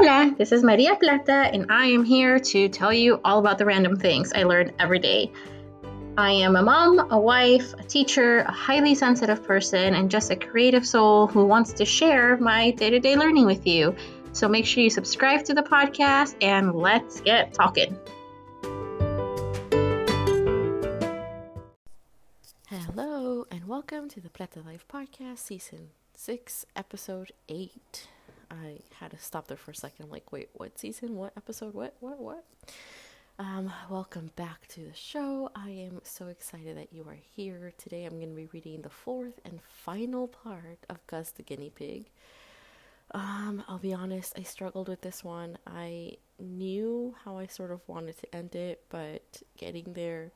Hola, this is Maria Plata, and I am here to tell you all about the random things I learn every day. I am a mom, a wife, a teacher, a highly sensitive person, and just a creative soul who wants to share my day to day learning with you. So make sure you subscribe to the podcast and let's get talking. Hello, and welcome to the Plata Life Podcast, Season 6, Episode 8. I had to stop there for a second. Like, wait, what season? What episode? What? What? What? Um, welcome back to the show. I am so excited that you are here. Today I'm going to be reading the fourth and final part of Gus the Guinea Pig. Um, I'll be honest, I struggled with this one. I knew how I sort of wanted to end it, but getting there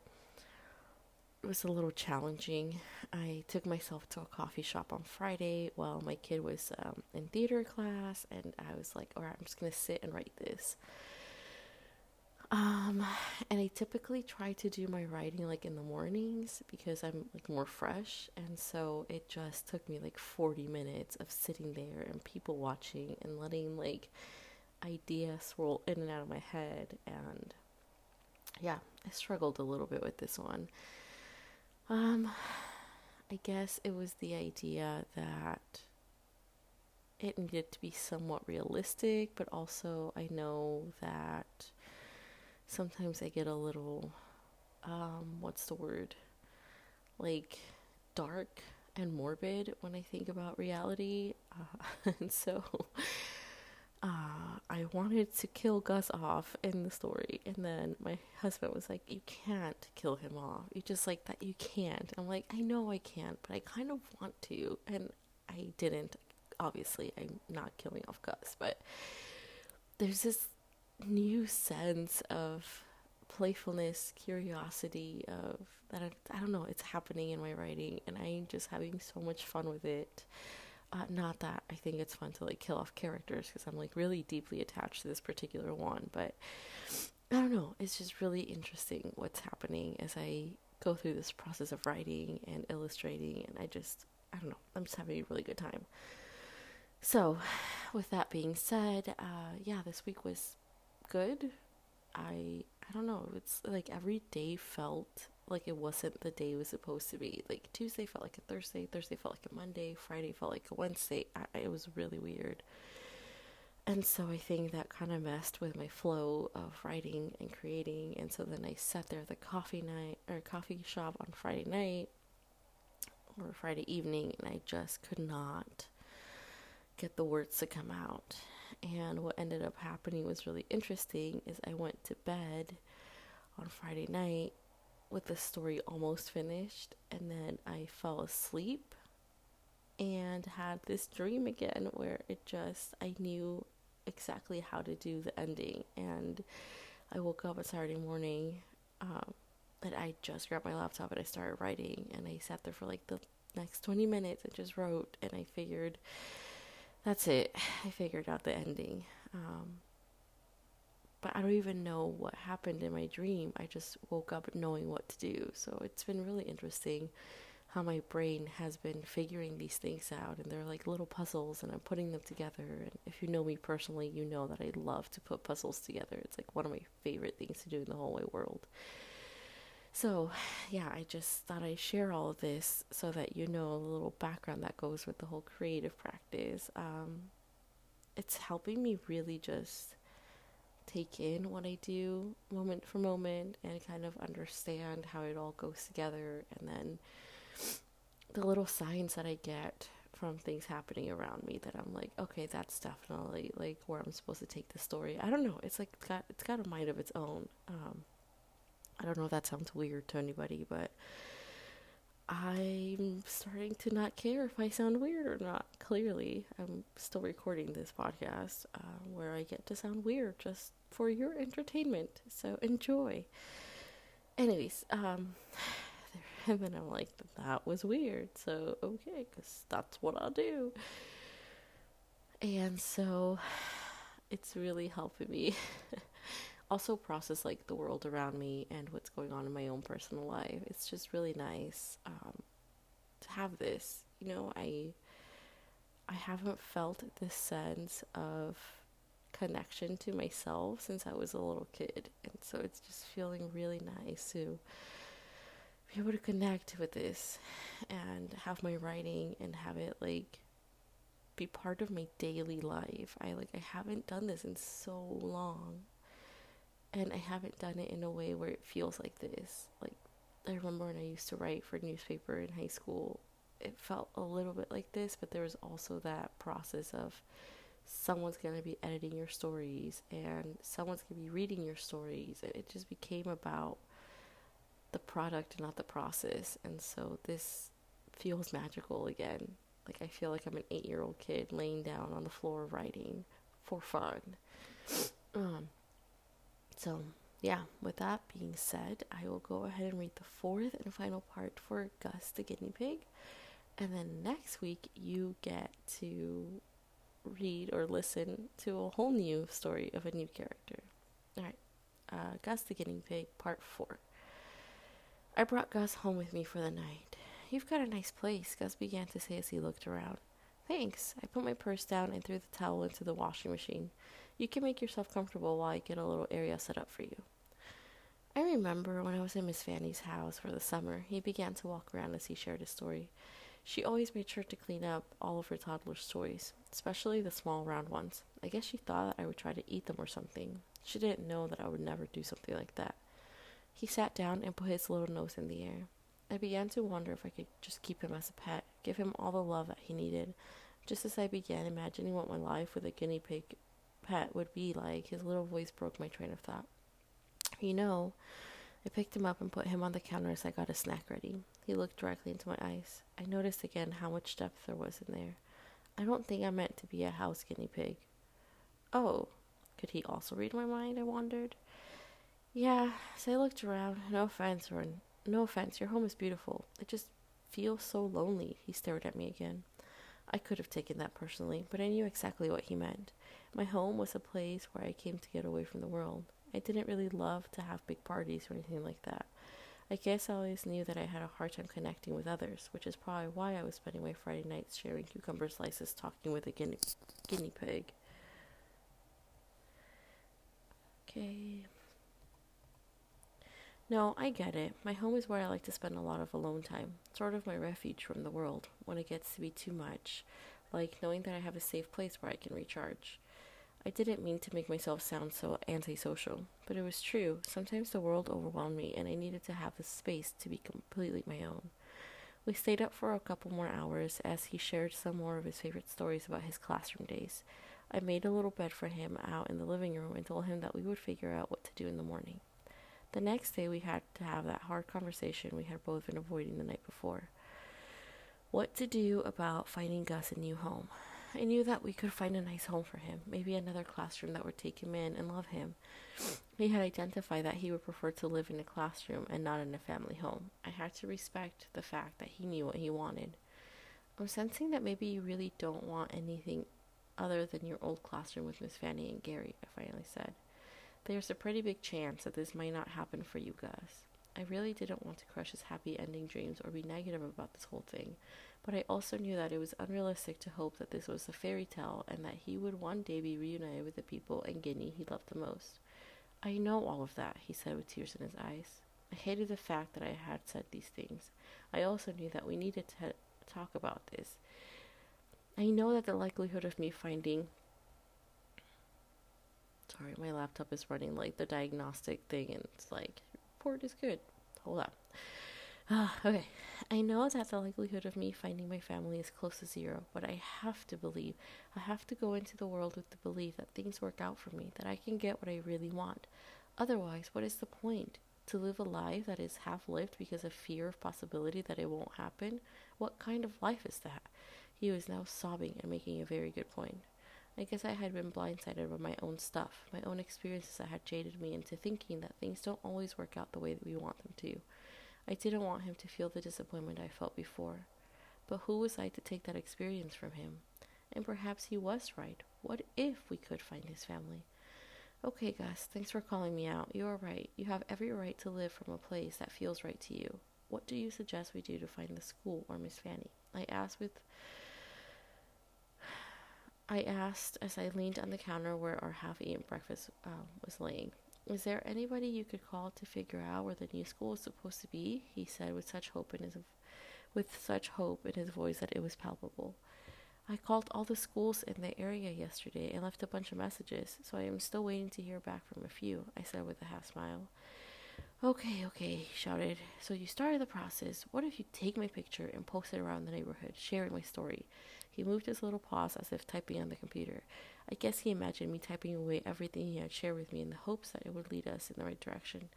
was a little challenging. I took myself to a coffee shop on Friday while my kid was um, in theater class, and I was like, all right, I'm just to sit and write this. Um, and I typically try to do my writing like in the mornings because I'm like more fresh, and so it just took me like 40 minutes of sitting there and people watching and letting like ideas swirl in and out of my head. And yeah, I struggled a little bit with this one. Um, I guess it was the idea that it needed to be somewhat realistic, but also I know that sometimes I get a little, um, what's the word? Like dark and morbid when I think about reality. Uh, and so wanted to kill Gus off in the story, and then my husband was like, "You can't kill him off. You just like that. You can't." I'm like, "I know I can't, but I kind of want to," and I didn't. Obviously, I'm not killing off Gus, but there's this new sense of playfulness, curiosity of that. I, I don't know. It's happening in my writing, and I'm just having so much fun with it. Uh, not that I think it's fun to like kill off characters because I'm like really deeply attached to this particular one, but I don't know. It's just really interesting what's happening as I go through this process of writing and illustrating, and I just I don't know. I'm just having a really good time. So, with that being said, uh, yeah, this week was good. I I don't know. It's like every day felt like it wasn't the day it was supposed to be. Like Tuesday felt like a Thursday, Thursday felt like a Monday, Friday felt like a Wednesday. I, it was really weird. And so I think that kind of messed with my flow of writing and creating. And so then I sat there at the coffee night or coffee shop on Friday night or Friday evening, and I just could not get the words to come out. And what ended up happening was really interesting is I went to bed on Friday night with the story almost finished, and then I fell asleep and had this dream again where it just, I knew exactly how to do the ending. And I woke up on Saturday morning, um, and I just grabbed my laptop and I started writing, and I sat there for like the next 20 minutes and just wrote, and I figured that's it. I figured out the ending. Um, but I don't even know what happened in my dream. I just woke up knowing what to do. So it's been really interesting how my brain has been figuring these things out and they're like little puzzles and I'm putting them together and if you know me personally you know that I love to put puzzles together it's like one of my favorite things to do in the whole wide world so yeah I just thought I'd share all of this so that you know a little background that goes with the whole creative practice um, it's helping me really just take in what I do moment for moment and kind of understand how it all goes together and then the little signs that I get from things happening around me that I'm like, okay, that's definitely like where I'm supposed to take the story. I don't know. It's like it's got it's got a mind of its own. Um, I don't know if that sounds weird to anybody, but I'm starting to not care if I sound weird or not. Clearly, I'm still recording this podcast uh, where I get to sound weird just for your entertainment. So enjoy. Anyways, um, and then I'm like, that was weird. So okay, because that's what I'll do. And so, it's really helping me. also process like the world around me and what's going on in my own personal life. It's just really nice um, to have this. You know, I I haven't felt this sense of connection to myself since I was a little kid. And so it's just feeling really nice to be able to connect with this and have my writing and have it like be part of my daily life. I like I haven't done this in so long. And I haven't done it in a way where it feels like this. Like I remember when I used to write for newspaper in high school, it felt a little bit like this, but there was also that process of someone's going to be editing your stories and someone's going to be reading your stories. And it just became about the product, and not the process. And so this feels magical again. Like I feel like I'm an eight year old kid laying down on the floor writing for fun. Um, so, yeah, with that being said, I will go ahead and read the fourth and final part for Gus the guinea pig. And then next week, you get to read or listen to a whole new story of a new character. All right, uh, Gus the guinea pig, part four. I brought Gus home with me for the night. You've got a nice place, Gus began to say as he looked around. Thanks. I put my purse down and threw the towel into the washing machine. You can make yourself comfortable while I get a little area set up for you. I remember when I was in Miss Fanny's house for the summer, he began to walk around as he shared his story. She always made sure to clean up all of her toddler's toys, especially the small round ones. I guess she thought I would try to eat them or something. She didn't know that I would never do something like that. He sat down and put his little nose in the air. I began to wonder if I could just keep him as a pet, give him all the love that he needed. Just as I began imagining what my life with a guinea pig pet would be like, his little voice broke my train of thought. You know, I picked him up and put him on the counter as I got a snack ready. He looked directly into my eyes. I noticed again how much depth there was in there. I don't think I'm meant to be a house guinea pig. Oh, could he also read my mind? I wondered. Yeah, as I looked around, no offense, or no offense, your home is beautiful. It just feels so lonely. He stared at me again. I could have taken that personally, but I knew exactly what he meant. My home was a place where I came to get away from the world. I didn't really love to have big parties or anything like that. I guess I always knew that I had a hard time connecting with others, which is probably why I was spending my Friday nights sharing cucumber slices talking with a guinea, guinea pig. Okay. No, I get it. My home is where I like to spend a lot of alone time, sort of my refuge from the world when it gets to be too much, like knowing that I have a safe place where I can recharge. I didn't mean to make myself sound so antisocial, but it was true. Sometimes the world overwhelmed me, and I needed to have the space to be completely my own. We stayed up for a couple more hours as he shared some more of his favorite stories about his classroom days. I made a little bed for him out in the living room and told him that we would figure out what to do in the morning. The next day, we had to have that hard conversation we had both been avoiding the night before. What to do about finding Gus a new home. I knew that we could find a nice home for him, maybe another classroom that would take him in and love him. He had identified that he would prefer to live in a classroom and not in a family home. I had to respect the fact that he knew what he wanted. I'm sensing that maybe you really don't want anything other than your old classroom with Miss Fanny and Gary, I finally said. There's a pretty big chance that this might not happen for you Gus. I really didn't want to crush his happy ending dreams or be negative about this whole thing, but I also knew that it was unrealistic to hope that this was a fairy tale and that he would one day be reunited with the people and Guinea he loved the most. I know all of that, he said with tears in his eyes. I hated the fact that I had said these things. I also knew that we needed to talk about this. I know that the likelihood of me finding sorry, my laptop is running like the diagnostic thing and it's like report is good. Hold on. Uh, okay, I know that the likelihood of me finding my family is close to zero, but I have to believe, I have to go into the world with the belief that things work out for me, that I can get what I really want. Otherwise, what is the point? To live a life that is half lived because of fear of possibility that it won't happen? What kind of life is that? He was now sobbing and making a very good point. I guess I had been blindsided by my own stuff, my own experiences that had jaded me into thinking that things don't always work out the way that we want them to. I didn't want him to feel the disappointment I felt before. But who was I to take that experience from him? And perhaps he was right. What if we could find his family? Okay, Gus, thanks for calling me out. You are right. You have every right to live from a place that feels right to you. What do you suggest we do to find the school or Miss Fanny? I asked with I asked as I leaned on the counter where our half eaten breakfast uh, was laying. Is there anybody you could call to figure out where the new school is supposed to be? He said with such hope in his with such hope in his voice that it was palpable. I called all the schools in the area yesterday and left a bunch of messages, so I am still waiting to hear back from a few, I said with a half smile. Okay, okay, he shouted. So you started the process. What if you take my picture and post it around the neighborhood, sharing my story? He moved his little paws as if typing on the computer. I guess he imagined me typing away everything he had shared with me in the hopes that it would lead us in the right direction.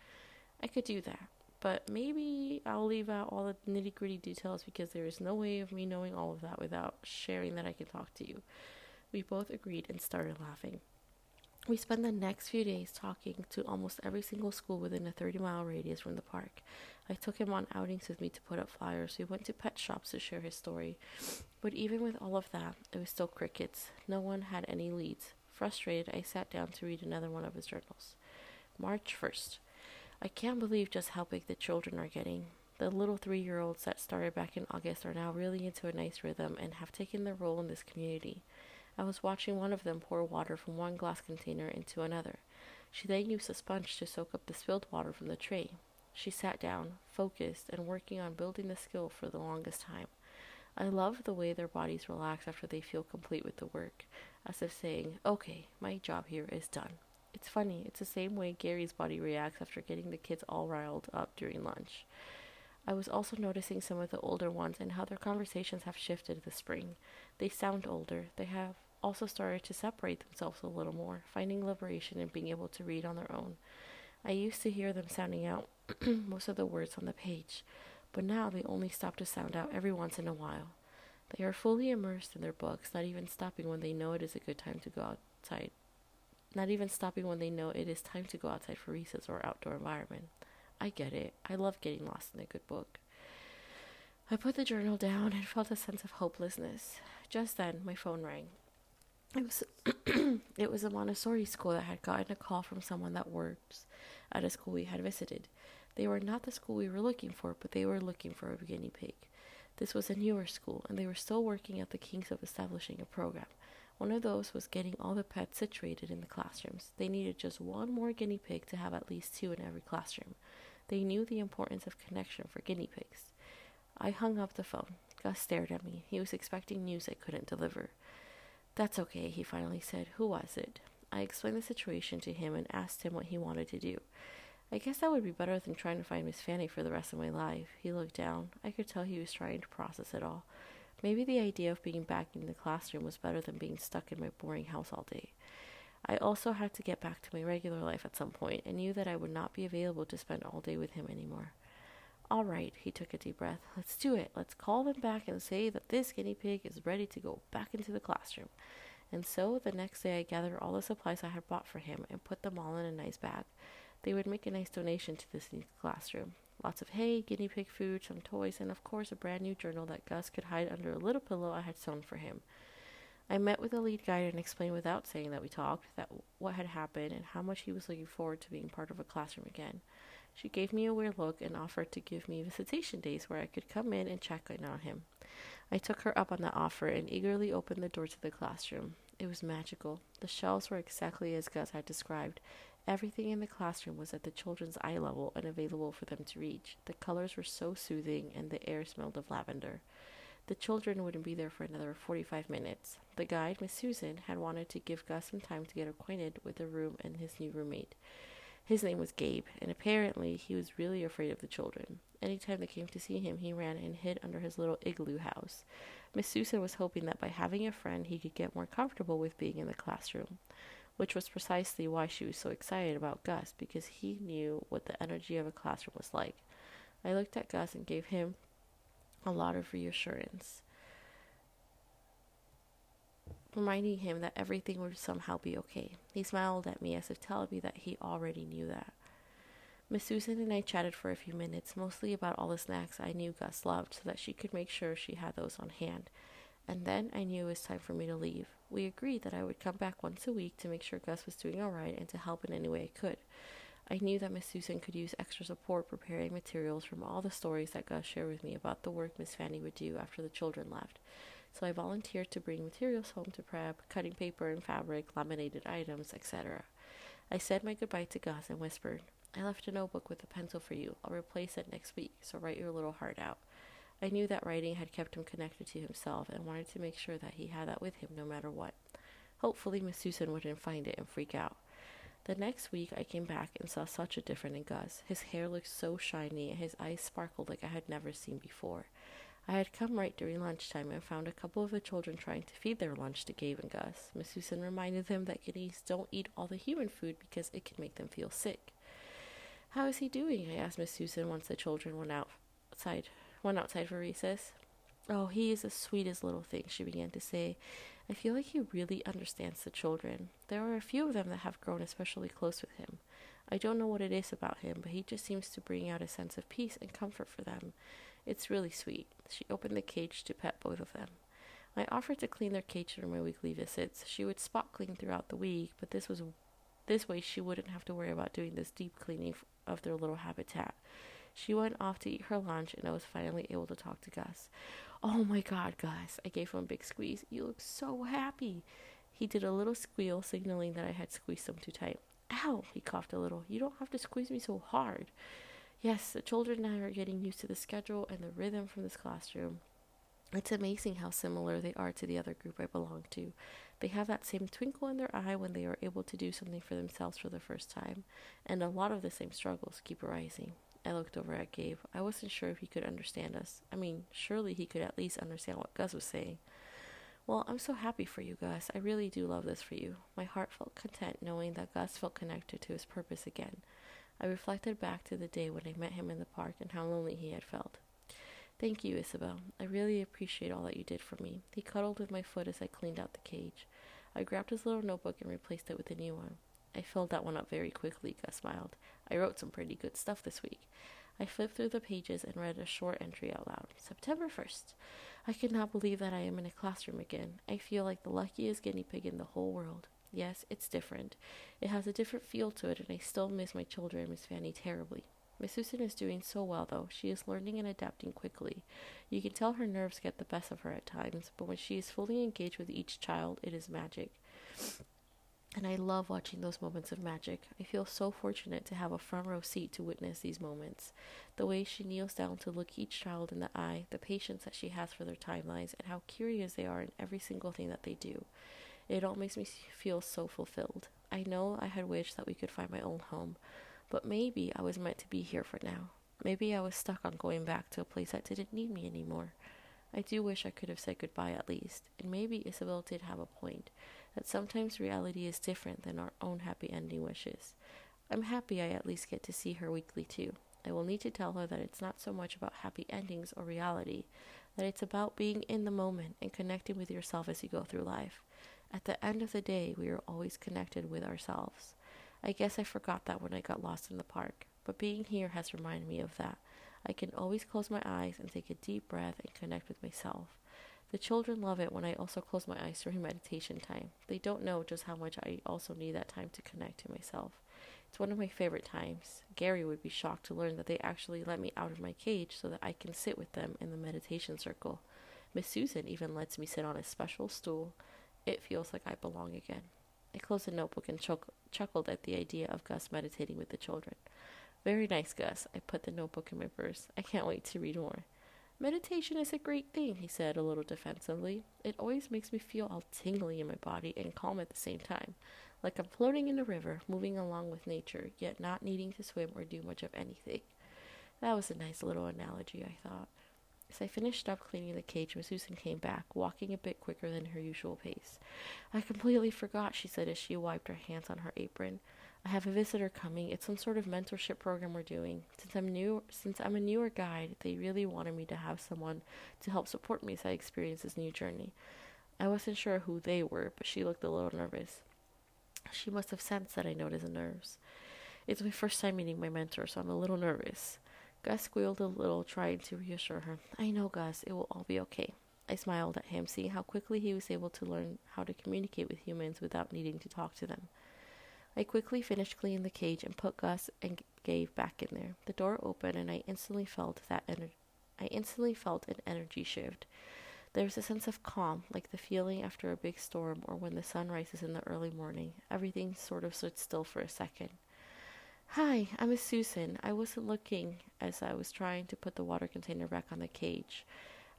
I could do that, but maybe I'll leave out all the nitty gritty details because there is no way of me knowing all of that without sharing that I can talk to you. We both agreed and started laughing. We spent the next few days talking to almost every single school within a 30 mile radius from the park. I took him on outings with me to put up flyers. We went to pet shops to share his story. But even with all of that, it was still crickets. No one had any leads. Frustrated, I sat down to read another one of his journals. March 1st. I can't believe just how big the children are getting. The little three year olds that started back in August are now really into a nice rhythm and have taken their role in this community. I was watching one of them pour water from one glass container into another. She then used a sponge to soak up the spilled water from the tray. She sat down, focused, and working on building the skill for the longest time. I love the way their bodies relax after they feel complete with the work, as if saying, Okay, my job here is done. It's funny, it's the same way Gary's body reacts after getting the kids all riled up during lunch. I was also noticing some of the older ones and how their conversations have shifted this spring. They sound older, they have also started to separate themselves a little more, finding liberation in being able to read on their own. I used to hear them sounding out most of the words on the page, but now they only stop to sound out every once in a while. They are fully immersed in their books, not even stopping when they know it is a good time to go outside. Not even stopping when they know it is time to go outside for recess or outdoor environment. I get it. I love getting lost in a good book. I put the journal down and felt a sense of hopelessness. Just then, my phone rang. It was it was a Montessori school that had gotten a call from someone that works at a school we had visited. They were not the school we were looking for, but they were looking for a guinea pig. This was a newer school, and they were still working at the kinks of establishing a program. One of those was getting all the pets situated in the classrooms. They needed just one more guinea pig to have at least two in every classroom. They knew the importance of connection for guinea pigs. I hung up the phone. Gus stared at me. He was expecting news I couldn't deliver. That's okay, he finally said. Who was it? I explained the situation to him and asked him what he wanted to do. I guess that would be better than trying to find Miss Fanny for the rest of my life. He looked down. I could tell he was trying to process it all. Maybe the idea of being back in the classroom was better than being stuck in my boring house all day. I also had to get back to my regular life at some point and knew that I would not be available to spend all day with him anymore. All right, he took a deep breath. Let's do it. Let's call them back and say that this guinea pig is ready to go back into the classroom. And so the next day I gathered all the supplies I had bought for him and put them all in a nice bag. They would make a nice donation to this new classroom. Lots of hay, guinea pig food, some toys, and of course a brand new journal that Gus could hide under a little pillow I had sewn for him. I met with the lead guide and explained without saying that we talked that what had happened and how much he was looking forward to being part of a classroom again. She gave me a weird look and offered to give me visitation days where I could come in and check in on him. I took her up on that offer and eagerly opened the door to the classroom. It was magical. The shelves were exactly as Gus had described. Everything in the classroom was at the children's eye level and available for them to reach. The colors were so soothing, and the air smelled of lavender. The children wouldn't be there for another 45 minutes. The guide, Miss Susan, had wanted to give Gus some time to get acquainted with the room and his new roommate. His name was Gabe, and apparently he was really afraid of the children. Any time they came to see him, he ran and hid under his little igloo house. Miss Susan was hoping that by having a friend, he could get more comfortable with being in the classroom, which was precisely why she was so excited about Gus, because he knew what the energy of a classroom was like. I looked at Gus and gave him a lot of reassurance reminding him that everything would somehow be okay. He smiled at me as if telling me that he already knew that. Miss Susan and I chatted for a few minutes, mostly about all the snacks I knew Gus loved, so that she could make sure she had those on hand. And then I knew it was time for me to leave. We agreed that I would come back once a week to make sure Gus was doing all right and to help in any way I could. I knew that Miss Susan could use extra support preparing materials from all the stories that Gus shared with me about the work Miss Fanny would do after the children left. So I volunteered to bring materials home to prep, cutting paper and fabric, laminated items, etc. I said my goodbye to Gus and whispered, I left a notebook with a pencil for you. I'll replace it next week, so write your little heart out. I knew that writing had kept him connected to himself and wanted to make sure that he had that with him no matter what. Hopefully, Miss Susan wouldn't find it and freak out. The next week, I came back and saw such a difference in Gus. His hair looked so shiny and his eyes sparkled like I had never seen before. I had come right during lunchtime and found a couple of the children trying to feed their lunch to Gabe and Gus. Miss Susan reminded them that guineas don't eat all the human food because it can make them feel sick. How is he doing? I asked Miss Susan once the children went outside went outside for recess. Oh, he is the sweetest little thing, she began to say. I feel like he really understands the children. There are a few of them that have grown especially close with him. I don't know what it is about him, but he just seems to bring out a sense of peace and comfort for them. It's really sweet. She opened the cage to pet both of them. I offered to clean their cage during my weekly visits. She would spot clean throughout the week, but this was this way she wouldn't have to worry about doing this deep cleaning of their little habitat. She went off to eat her lunch, and I was finally able to talk to Gus. Oh my god, Gus! I gave him a big squeeze. You look so happy. He did a little squeal, signaling that I had squeezed him too tight. Ow! He coughed a little. You don't have to squeeze me so hard. Yes, the children and I are getting used to the schedule and the rhythm from this classroom. It's amazing how similar they are to the other group I belong to. They have that same twinkle in their eye when they are able to do something for themselves for the first time, and a lot of the same struggles keep arising. I looked over at Gabe. I wasn't sure if he could understand us. I mean, surely he could at least understand what Gus was saying. Well, I'm so happy for you, Gus. I really do love this for you. My heart felt content knowing that Gus felt connected to his purpose again. I reflected back to the day when I met him in the park and how lonely he had felt. Thank you, Isabel. I really appreciate all that you did for me. He cuddled with my foot as I cleaned out the cage. I grabbed his little notebook and replaced it with a new one. I filled that one up very quickly, Gus smiled. I wrote some pretty good stuff this week. I flipped through the pages and read a short entry out loud. September 1st. I cannot believe that I am in a classroom again. I feel like the luckiest guinea pig in the whole world. Yes, it's different. It has a different feel to it, and I still miss my children Miss Fanny terribly. Miss Susan is doing so well, though. She is learning and adapting quickly. You can tell her nerves get the best of her at times, but when she is fully engaged with each child, it is magic. And I love watching those moments of magic. I feel so fortunate to have a front row seat to witness these moments. The way she kneels down to look each child in the eye, the patience that she has for their timelines, and how curious they are in every single thing that they do. It all makes me feel so fulfilled. I know I had wished that we could find my own home, but maybe I was meant to be here for now. Maybe I was stuck on going back to a place that didn't need me anymore. I do wish I could have said goodbye at least, and maybe Isabel did have a point, that sometimes reality is different than our own happy ending wishes. I'm happy I at least get to see her weekly too. I will need to tell her that it's not so much about happy endings or reality, that it's about being in the moment and connecting with yourself as you go through life. At the end of the day, we are always connected with ourselves. I guess I forgot that when I got lost in the park, but being here has reminded me of that. I can always close my eyes and take a deep breath and connect with myself. The children love it when I also close my eyes during meditation time. They don't know just how much I also need that time to connect to myself. It's one of my favorite times. Gary would be shocked to learn that they actually let me out of my cage so that I can sit with them in the meditation circle. Miss Susan even lets me sit on a special stool it feels like I belong again. I closed the notebook and chuck- chuckled at the idea of Gus meditating with the children. Very nice, Gus. I put the notebook in my purse. I can't wait to read more. Meditation is a great thing, he said a little defensively. It always makes me feel all tingly in my body and calm at the same time, like I'm floating in a river, moving along with nature, yet not needing to swim or do much of anything. That was a nice little analogy, I thought. As I finished up cleaning the cage, Miss Susan came back, walking a bit quicker than her usual pace. I completely forgot, she said as she wiped her hands on her apron. I have a visitor coming. It's some sort of mentorship program we're doing. Since I'm new, since I'm a newer guide, they really wanted me to have someone to help support me as I experience this new journey. I wasn't sure who they were, but she looked a little nervous. She must have sensed that I noticed the nerves. It's my first time meeting my mentor, so I'm a little nervous. Gus squealed a little, trying to reassure her. I know, Gus, it will all be okay. I smiled at him, seeing how quickly he was able to learn how to communicate with humans without needing to talk to them. I quickly finished cleaning the cage and put Gus and Gabe back in there. The door opened, and I instantly felt that ener- I instantly felt an energy shift. There was a sense of calm, like the feeling after a big storm or when the sun rises in the early morning. Everything sort of stood still for a second. Hi, I'm Susan. I wasn't looking as I was trying to put the water container back on the cage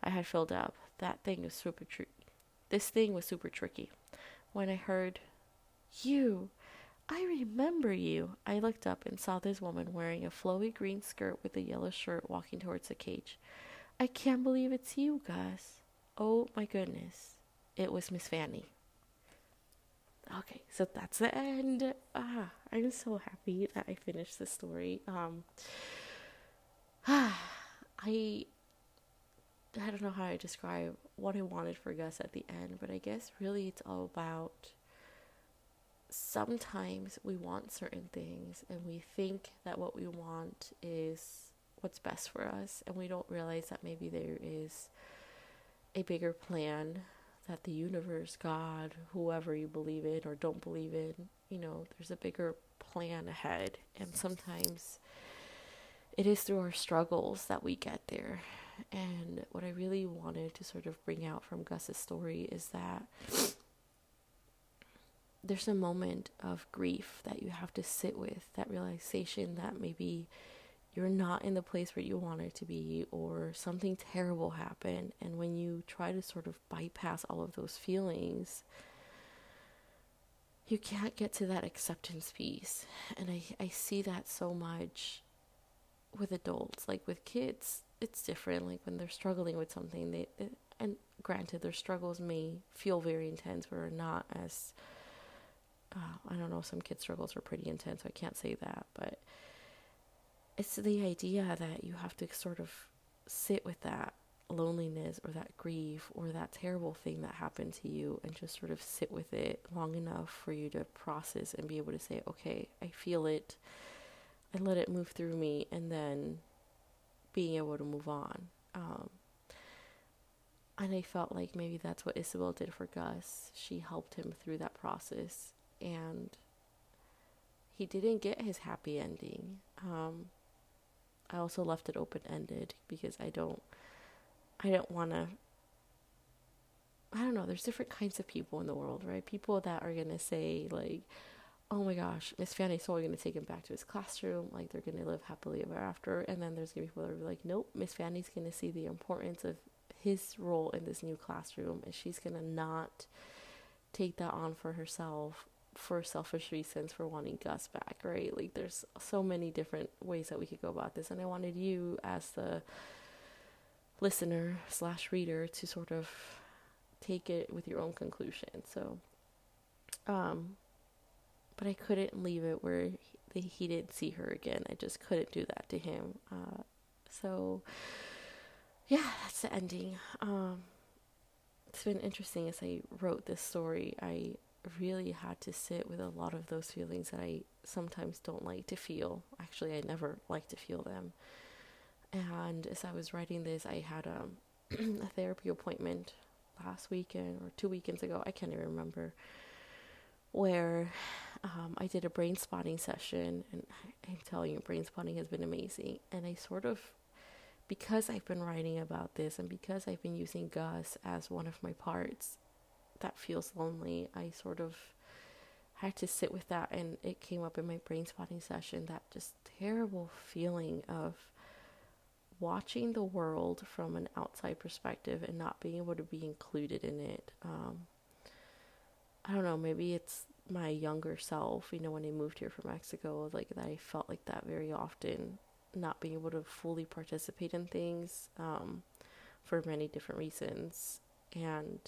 I had filled up. That thing was super tricky. This thing was super tricky. When I heard, You, I remember you, I looked up and saw this woman wearing a flowy green skirt with a yellow shirt walking towards the cage. I can't believe it's you, Gus. Oh my goodness. It was Miss Fanny. Okay, so that's the end. Ah, I'm so happy that I finished the story. Um, ah, I I don't know how i describe what I wanted for Gus at the end, but I guess really it's all about sometimes we want certain things and we think that what we want is what's best for us, and we don't realize that maybe there is a bigger plan that the universe, God, whoever you believe in or don't believe in, you know, there's a bigger plan ahead. And sometimes it is through our struggles that we get there. And what I really wanted to sort of bring out from Gus's story is that there's a moment of grief that you have to sit with, that realization that maybe you're not in the place where you wanted to be, or something terrible happened. And when you try to sort of bypass all of those feelings, you can't get to that acceptance piece. And I, I see that so much with adults. Like with kids, it's different. Like when they're struggling with something, they, and granted, their struggles may feel very intense or not as. Uh, I don't know. Some kids' struggles are pretty intense. So I can't say that, but it's the idea that you have to sort of sit with that loneliness or that grief or that terrible thing that happened to you and just sort of sit with it long enough for you to process and be able to say, okay, I feel it, I let it move through me, and then being able to move on. Um, and I felt like maybe that's what Isabel did for Gus. She helped him through that process, and he didn't get his happy ending. Um, I also left it open ended because I don't I don't want to I don't know, there's different kinds of people in the world, right? People that are going to say like oh my gosh, Miss Fanny's so going to take him back to his classroom, like they're to live happily ever after. And then there's to be people that are like, nope, Miss Fanny's to see the importance of his role in this new classroom, and she's to not take that on for herself for selfish reasons for wanting Gus back, right? Like there's so many different ways that we could go about this, and I wanted you as the listener slash reader to sort of take it with your own conclusion. So, um, but I couldn't leave it where he, he didn't see her again. I just couldn't do that to him. Uh, so, yeah, that's the ending. Um, it's been interesting as I wrote this story. I really had to sit with a lot of those feelings that I sometimes don't like to feel. Actually, I never like to feel them. And as I was writing this, I had um, a therapy appointment last weekend or two weekends ago. I can't even remember. Where um, I did a brain spotting session, and I'm telling you, brain spotting has been amazing. And I sort of, because I've been writing about this, and because I've been using Gus as one of my parts, that feels lonely, I sort of had to sit with that and it came up in my brain spotting session that just terrible feeling of watching the world from an outside perspective and not being able to be included in it. Um, I don't know, maybe it's my younger self, you know, when I moved here from Mexico, like that I felt like that very often, not being able to fully participate in things um, for many different reasons. And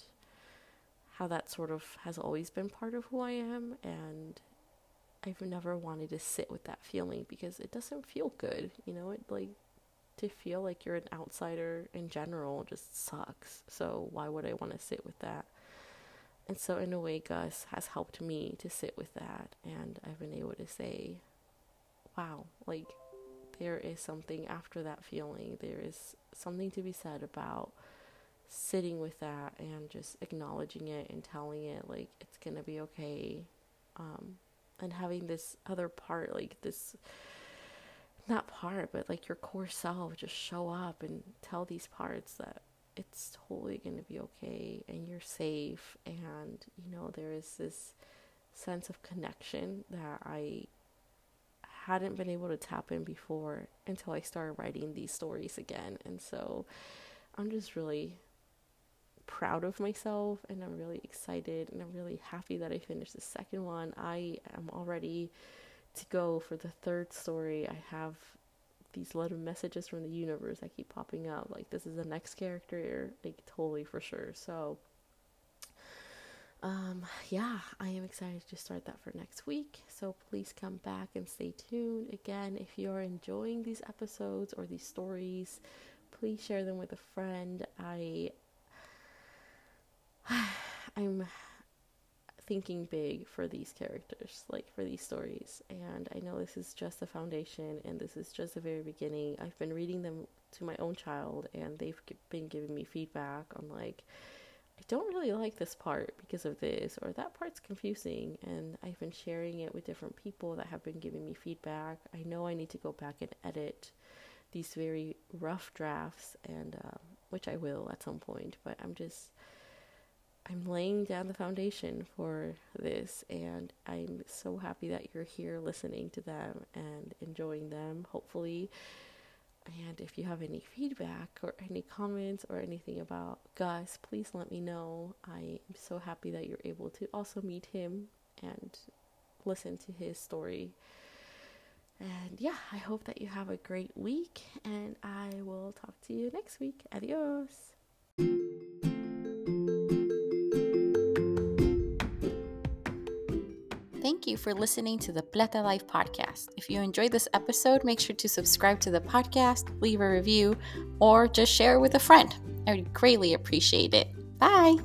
how that sort of has always been part of who I am and I've never wanted to sit with that feeling because it doesn't feel good, you know, it like to feel like you're an outsider in general just sucks. So why would I want to sit with that? And so in a way Gus has helped me to sit with that and I've been able to say, wow, like there is something after that feeling. There is something to be said about sitting with that and just acknowledging it and telling it like it's gonna be okay um, and having this other part like this not part but like your core self just show up and tell these parts that it's totally to be okay and you're safe. And, you know, there is this sense of connection that I hadn't been able to tap in before until I started writing these stories again. And so I'm just really proud of myself and I'm really excited and I'm really happy that I finished the second one. I am already to go for the third story. I have these little messages from the universe that keep popping up. Like this is the next character, like totally for sure. So um yeah, I am excited to start that for next week. So please come back and stay tuned. Again, if you're enjoying these episodes or these stories, please share them with a friend. I I'm thinking big for these characters, like for these stories. And I know this is just the foundation and this is just the very beginning. I've been reading them to my own child and they've been giving me feedback on like I don't really like this part because of this or that part's confusing and I've been sharing it with different people that have been giving me feedback. I know I need to go back and edit these very rough drafts and um, which I will at some point, but I'm just I'm laying down the foundation for this, and I'm so happy that you're here listening to them and enjoying them, hopefully. And if you have any feedback or any comments or anything about Gus, please let me know. I am so happy that you're able to also meet him and listen to his story. And yeah, I hope that you have a great week, and I will talk to you next week. Adios. You for listening to the Plata Life podcast. If you enjoyed this episode, make sure to subscribe to the podcast, leave a review, or just share it with a friend. I would greatly appreciate it. Bye.